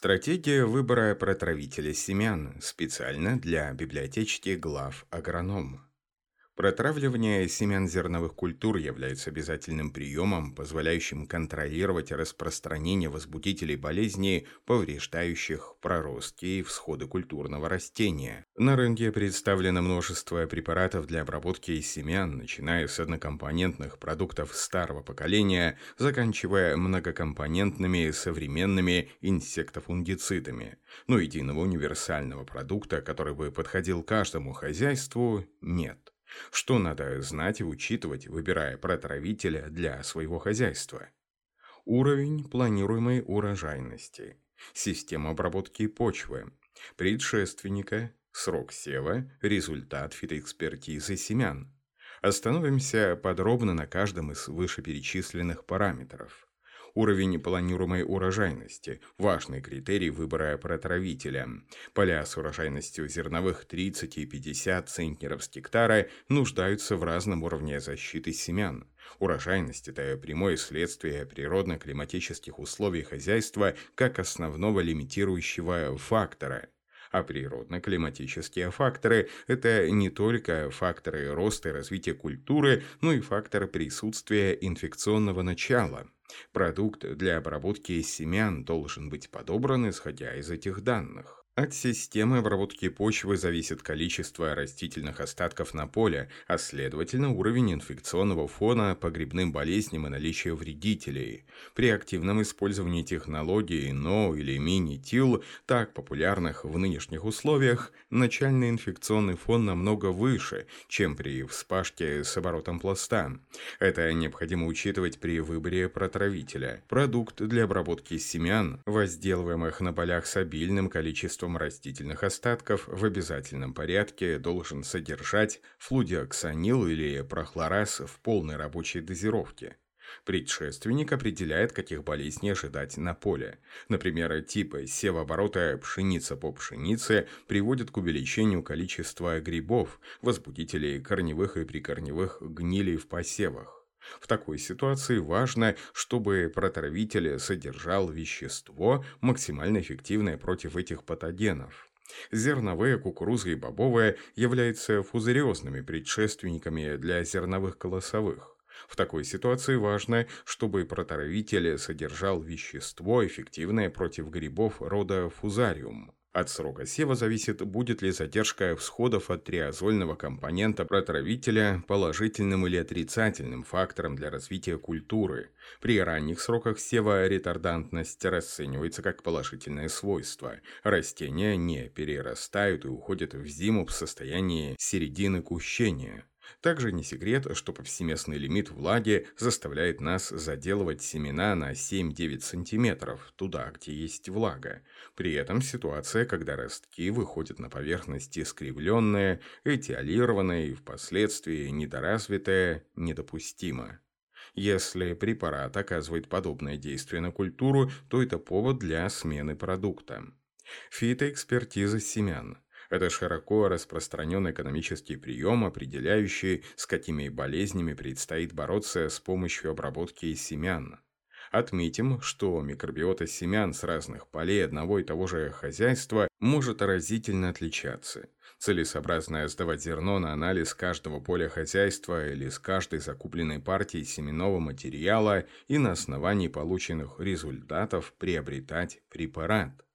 Стратегия выбора протравителя семян специально для библиотечки глав агроном. Протравливание семян зерновых культур является обязательным приемом, позволяющим контролировать распространение возбудителей болезней, повреждающих проростки и всходы культурного растения. На рынке представлено множество препаратов для обработки семян, начиная с однокомпонентных продуктов старого поколения, заканчивая многокомпонентными современными инсектофунгицидами. Но единого универсального продукта, который бы подходил каждому хозяйству, нет. Что надо знать и учитывать, выбирая протравителя для своего хозяйства? Уровень планируемой урожайности, система обработки почвы, предшественника, срок сева, результат фитоэкспертизы семян. Остановимся подробно на каждом из вышеперечисленных параметров. Уровень планируемой урожайности – важный критерий выбора протравителя. Поля с урожайностью зерновых 30 и 50 центнеров с гектара нуждаются в разном уровне защиты семян. Урожайность – это прямое следствие природно-климатических условий хозяйства как основного лимитирующего фактора – а природно-климатические факторы – это не только факторы роста и развития культуры, но и факторы присутствия инфекционного начала – Продукт для обработки семян должен быть подобран, исходя из этих данных. От системы обработки почвы зависит количество растительных остатков на поле, а следовательно уровень инфекционного фона по грибным болезням и наличие вредителей. При активном использовании технологий НО или мини-тил, так популярных в нынешних условиях, начальный инфекционный фон намного выше, чем при вспашке с оборотом пласта. Это необходимо учитывать при выборе протравителя. Продукт для обработки семян, возделываемых на полях с обильным количеством количеством растительных остатков в обязательном порядке должен содержать флудиоксанил или прохлораз в полной рабочей дозировке. Предшественник определяет, каких болезней ожидать на поле. Например, типы севооборота пшеница по пшенице приводят к увеличению количества грибов, возбудителей корневых и прикорневых гнилей в посевах. В такой ситуации важно, чтобы протравитель содержал вещество, максимально эффективное против этих патогенов. Зерновые, кукуруза и бобовые являются фузариозными предшественниками для зерновых колосовых. В такой ситуации важно, чтобы протравитель содержал вещество, эффективное против грибов рода фузариум. От срока сева зависит, будет ли задержка всходов от триазольного компонента протравителя положительным или отрицательным фактором для развития культуры. При ранних сроках сева ретардантность расценивается как положительное свойство. Растения не перерастают и уходят в зиму в состоянии середины кущения. Также не секрет, что повсеместный лимит влаги заставляет нас заделывать семена на 7-9 см, туда, где есть влага. При этом ситуация, когда ростки выходят на поверхность искривленные, этиолированные и впоследствии недоразвитые, недопустима. Если препарат оказывает подобное действие на культуру, то это повод для смены продукта. Фитоэкспертиза семян – это широко распространенный экономический прием, определяющий, с какими болезнями предстоит бороться с помощью обработки семян. Отметим, что микробиота семян с разных полей одного и того же хозяйства может разительно отличаться. Целесообразно сдавать зерно на анализ каждого поля хозяйства или с каждой закупленной партии семенного материала и на основании полученных результатов приобретать препарат.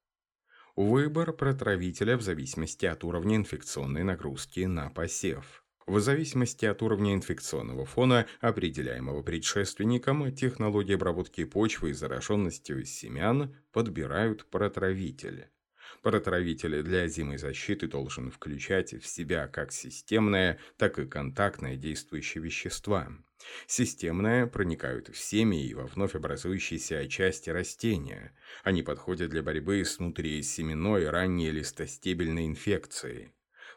Выбор протравителя в зависимости от уровня инфекционной нагрузки на посев. В зависимости от уровня инфекционного фона, определяемого предшественником, технологии обработки почвы и зараженностью семян подбирают протравитель. Протравитель для зимой защиты должен включать в себя как системное, так и контактное действующие вещества. Системные проникают в семьи и во вновь образующиеся части растения. Они подходят для борьбы с внутрисеменной ранней листостебельной инфекцией.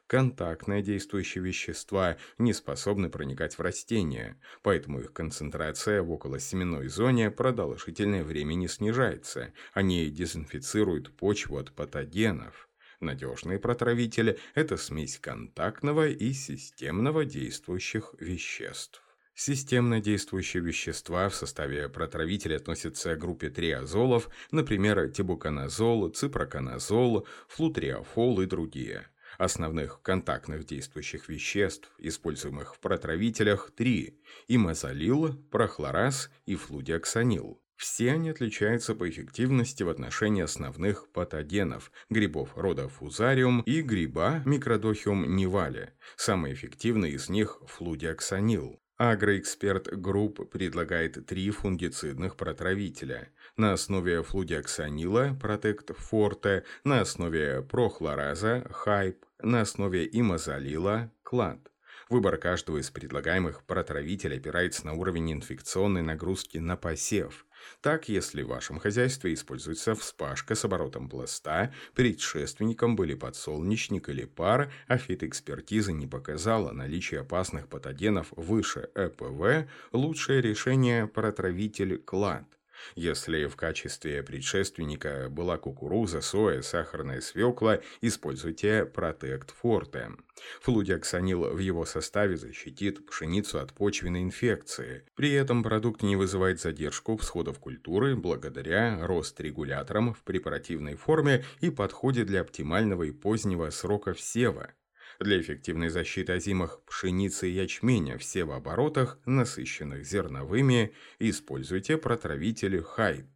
Контактные действующие вещества не способны проникать в растения, поэтому их концентрация в околосеменной зоне продолжительное время не снижается. Они дезинфицируют почву от патогенов. Надежный протравитель – это смесь контактного и системного действующих веществ. Системно действующие вещества в составе протравителя относятся к группе триазолов, например, тибуканазол, ципроканазол, флутриафол и другие. Основных контактных действующих веществ, используемых в протравителях, три – имазалил, прохлораз и флудиоксанил. Все они отличаются по эффективности в отношении основных патогенов – грибов рода Fusarium и гриба Microdochium nivale. Самый эффективный из них – флудиоксанил. Агроэксперт Групп предлагает три фунгицидных протравителя на основе флудиоксанила Протект Форте, на основе прохлораза Хайп, на основе имазалила Клад. Выбор каждого из предлагаемых протравителей опирается на уровень инфекционной нагрузки на посев. Так, если в вашем хозяйстве используется вспашка с оборотом пласта, предшественником были подсолнечник или пар, а фитоэкспертиза не показала наличие опасных патогенов выше ЭПВ, лучшее решение – протравитель клад. Если в качестве предшественника была кукуруза, соя, сахарная свекла, используйте Протект Форте. Флудиоксанил в его составе защитит пшеницу от почвенной инфекции. При этом продукт не вызывает задержку всходов культуры благодаря рост-регуляторам в препаративной форме и подходит для оптимального и позднего срока всева. Для эффективной защиты озимых пшеницы и ячменя в севооборотах, насыщенных зерновыми, используйте протравители хайп.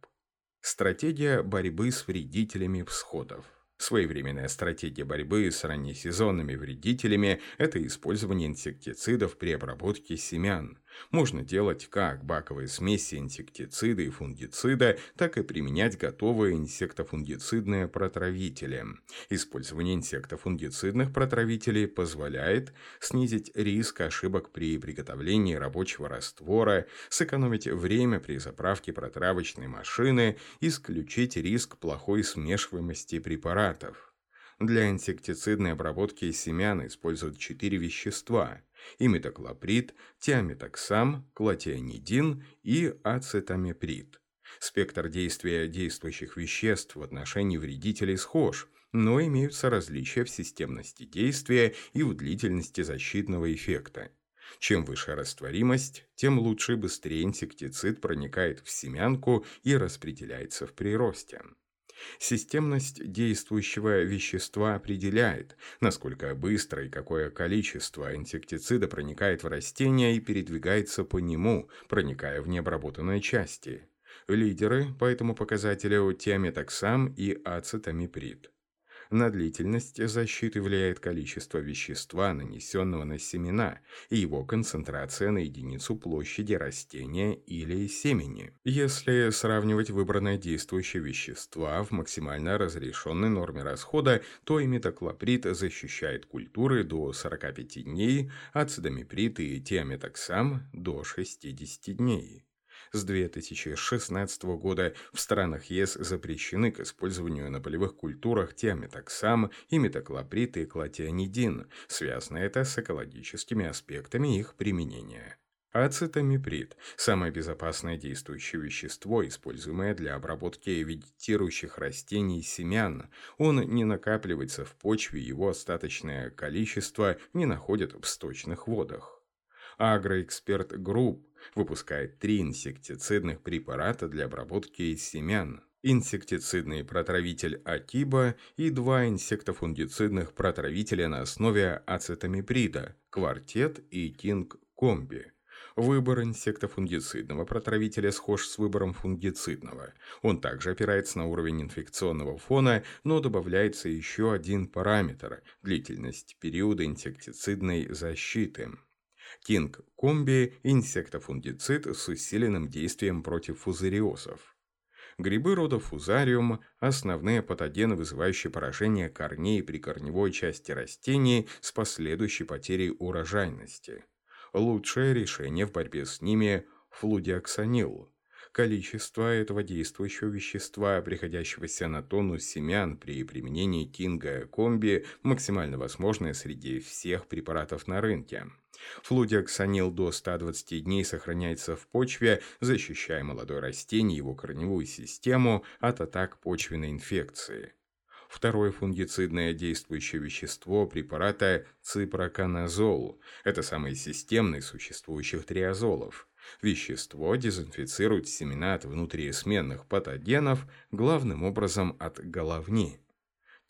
Стратегия борьбы с вредителями всходов. Своевременная стратегия борьбы с раннесезонными вредителями – это использование инсектицидов при обработке семян. Можно делать как баковые смеси инсектицида и фунгицида, так и применять готовые инсектофунгицидные протравители. Использование инсектофунгицидных протравителей позволяет снизить риск ошибок при приготовлении рабочего раствора, сэкономить время при заправке протравочной машины, исключить риск плохой смешиваемости препаратов. Для инсектицидной обработки семян используют четыре вещества – имидоклоприд, тиаметоксам, клотианидин и ацетамиприд. Спектр действия действующих веществ в отношении вредителей схож, но имеются различия в системности действия и в длительности защитного эффекта. Чем выше растворимость, тем лучше и быстрее инсектицид проникает в семянку и распределяется в приросте. Системность действующего вещества определяет, насколько быстро и какое количество инсектицида проникает в растение и передвигается по нему, проникая в необработанные части. Лидеры по этому показателю тиаметоксам и ацетамиприд. На длительность защиты влияет количество вещества, нанесенного на семена, и его концентрация на единицу площади растения или семени. Если сравнивать выбранные действующие вещества в максимально разрешенной норме расхода, то имидоклоприд защищает культуры до 45 дней, ацидомиприд и тиаметоксам до 60 дней с 2016 года в странах ЕС запрещены к использованию на полевых культурах тиаметоксам, имидоклоприд и клотианидин. Связано это с экологическими аспектами их применения. Ацетамиприд – самое безопасное действующее вещество, используемое для обработки вегетирующих растений и семян. Он не накапливается в почве, его остаточное количество не находят в сточных водах. Агроэксперт Групп выпускает три инсектицидных препарата для обработки семян. Инсектицидный протравитель Акиба и два инсектофунгицидных протравителя на основе ацетамиприда, Квартет и Кинг Комби. Выбор инсектофунгицидного протравителя схож с выбором фунгицидного. Он также опирается на уровень инфекционного фона, но добавляется еще один параметр – длительность периода инсектицидной защиты. Кинг комби – инсектофунгицид с усиленным действием против фузариозов. Грибы рода фузариум – основные патогены, вызывающие поражение корней при корневой части растений с последующей потерей урожайности. Лучшее решение в борьбе с ними – флудиоксанил. Количество этого действующего вещества, приходящегося на тонну семян при применении кинга комби, максимально возможное среди всех препаратов на рынке. Флудиоксанил до 120 дней сохраняется в почве, защищая молодое растение его корневую систему от атак почвенной инфекции. Второе фунгицидное действующее вещество препарата ципроканазол. Это самый системный из существующих триазолов. Вещество дезинфицирует семена от внутриесменных патогенов, главным образом от головни.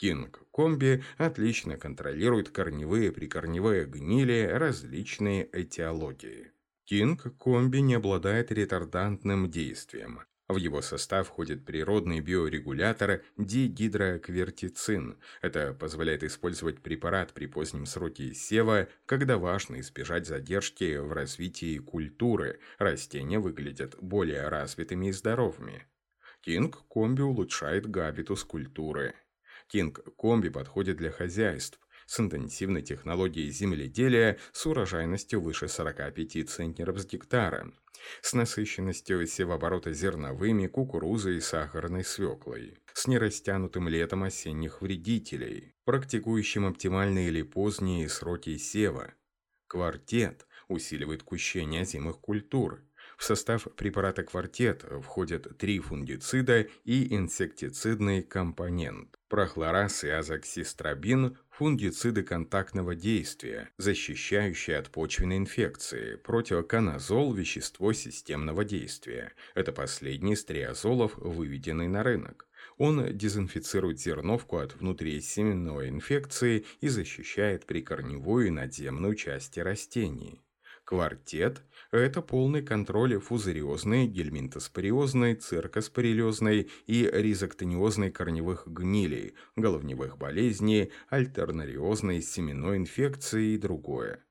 Кинг-комби отлично контролирует корневые прикорневые гнили различные этиологии. Кинг-комби не обладает ретардантным действием. В его состав входит природный биорегулятор дигидроквертицин. Это позволяет использовать препарат при позднем сроке сева, когда важно избежать задержки в развитии культуры. Растения выглядят более развитыми и здоровыми. Кинг-комби улучшает габитус культуры. Кинг-комби подходит для хозяйств, с интенсивной технологией земледелия с урожайностью выше 45 центнеров с гектара, с насыщенностью севооборота зерновыми, кукурузой и сахарной свеклой, с нерастянутым летом осенних вредителей, практикующим оптимальные или поздние сроки сева. Квартет усиливает кущение озимых культур. В состав препарата «Квартет» входят три фунгицида и инсектицидный компонент – прохлораз и азоксистрабин фунгициды контактного действия, защищающие от почвенной инфекции, противоканазол – вещество системного действия. Это последний из триазолов, выведенный на рынок. Он дезинфицирует зерновку от внутрисеменной инфекции и защищает прикорневую и надземную части растений. Квартет – это полный контроль фузариозной, гельминтоспориозной, циркоспорелезной и ризоктониозной корневых гнилей, головневых болезней, альтернариозной семенной инфекции и другое.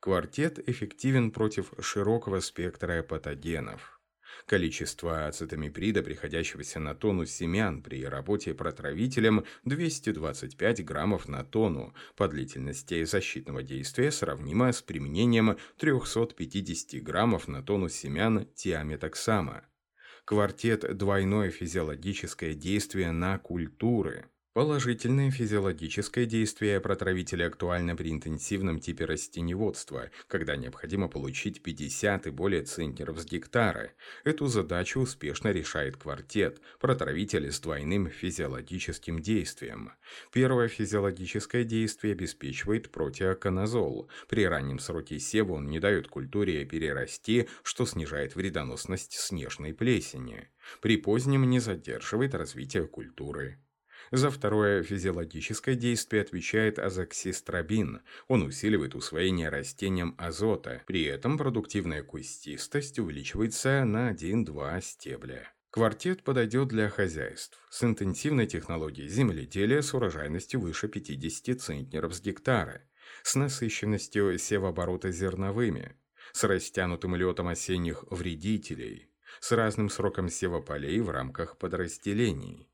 Квартет эффективен против широкого спектра патогенов. Количество ацетамиприда, приходящегося на тонну семян при работе протравителем, 225 граммов на тонну. По длительности защитного действия сравнимо с применением 350 граммов на тонну семян тиаметоксама. Квартет – двойное физиологическое действие на культуры. Положительное физиологическое действие протравителя актуально при интенсивном типе растеневодства, когда необходимо получить 50 и более центнеров с гектара. Эту задачу успешно решает квартет, протравитель с двойным физиологическим действием. Первое физиологическое действие обеспечивает протеоканазол. При раннем сроке сева он не дает культуре перерасти, что снижает вредоносность снежной плесени. При позднем не задерживает развитие культуры. За второе физиологическое действие отвечает азоксистрабин. Он усиливает усвоение растением азота. При этом продуктивная кустистость увеличивается на 1-2 стебля. Квартет подойдет для хозяйств с интенсивной технологией земледелия с урожайностью выше 50 центнеров с гектара, с насыщенностью севооборота зерновыми, с растянутым летом осенних вредителей, с разным сроком сева полей в рамках подразделений,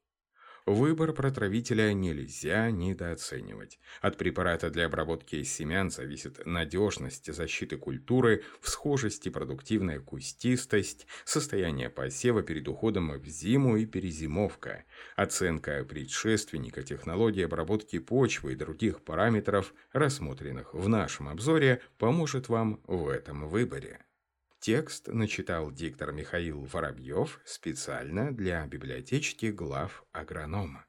Выбор протравителя нельзя недооценивать. От препарата для обработки семян зависит надежность защиты культуры, всхожесть и продуктивная кустистость, состояние посева перед уходом в зиму и перезимовка, оценка предшественника технологии обработки почвы и других параметров, рассмотренных в нашем обзоре, поможет вам в этом выборе. Текст начитал диктор Михаил Воробьев специально для библиотечки глав агронома.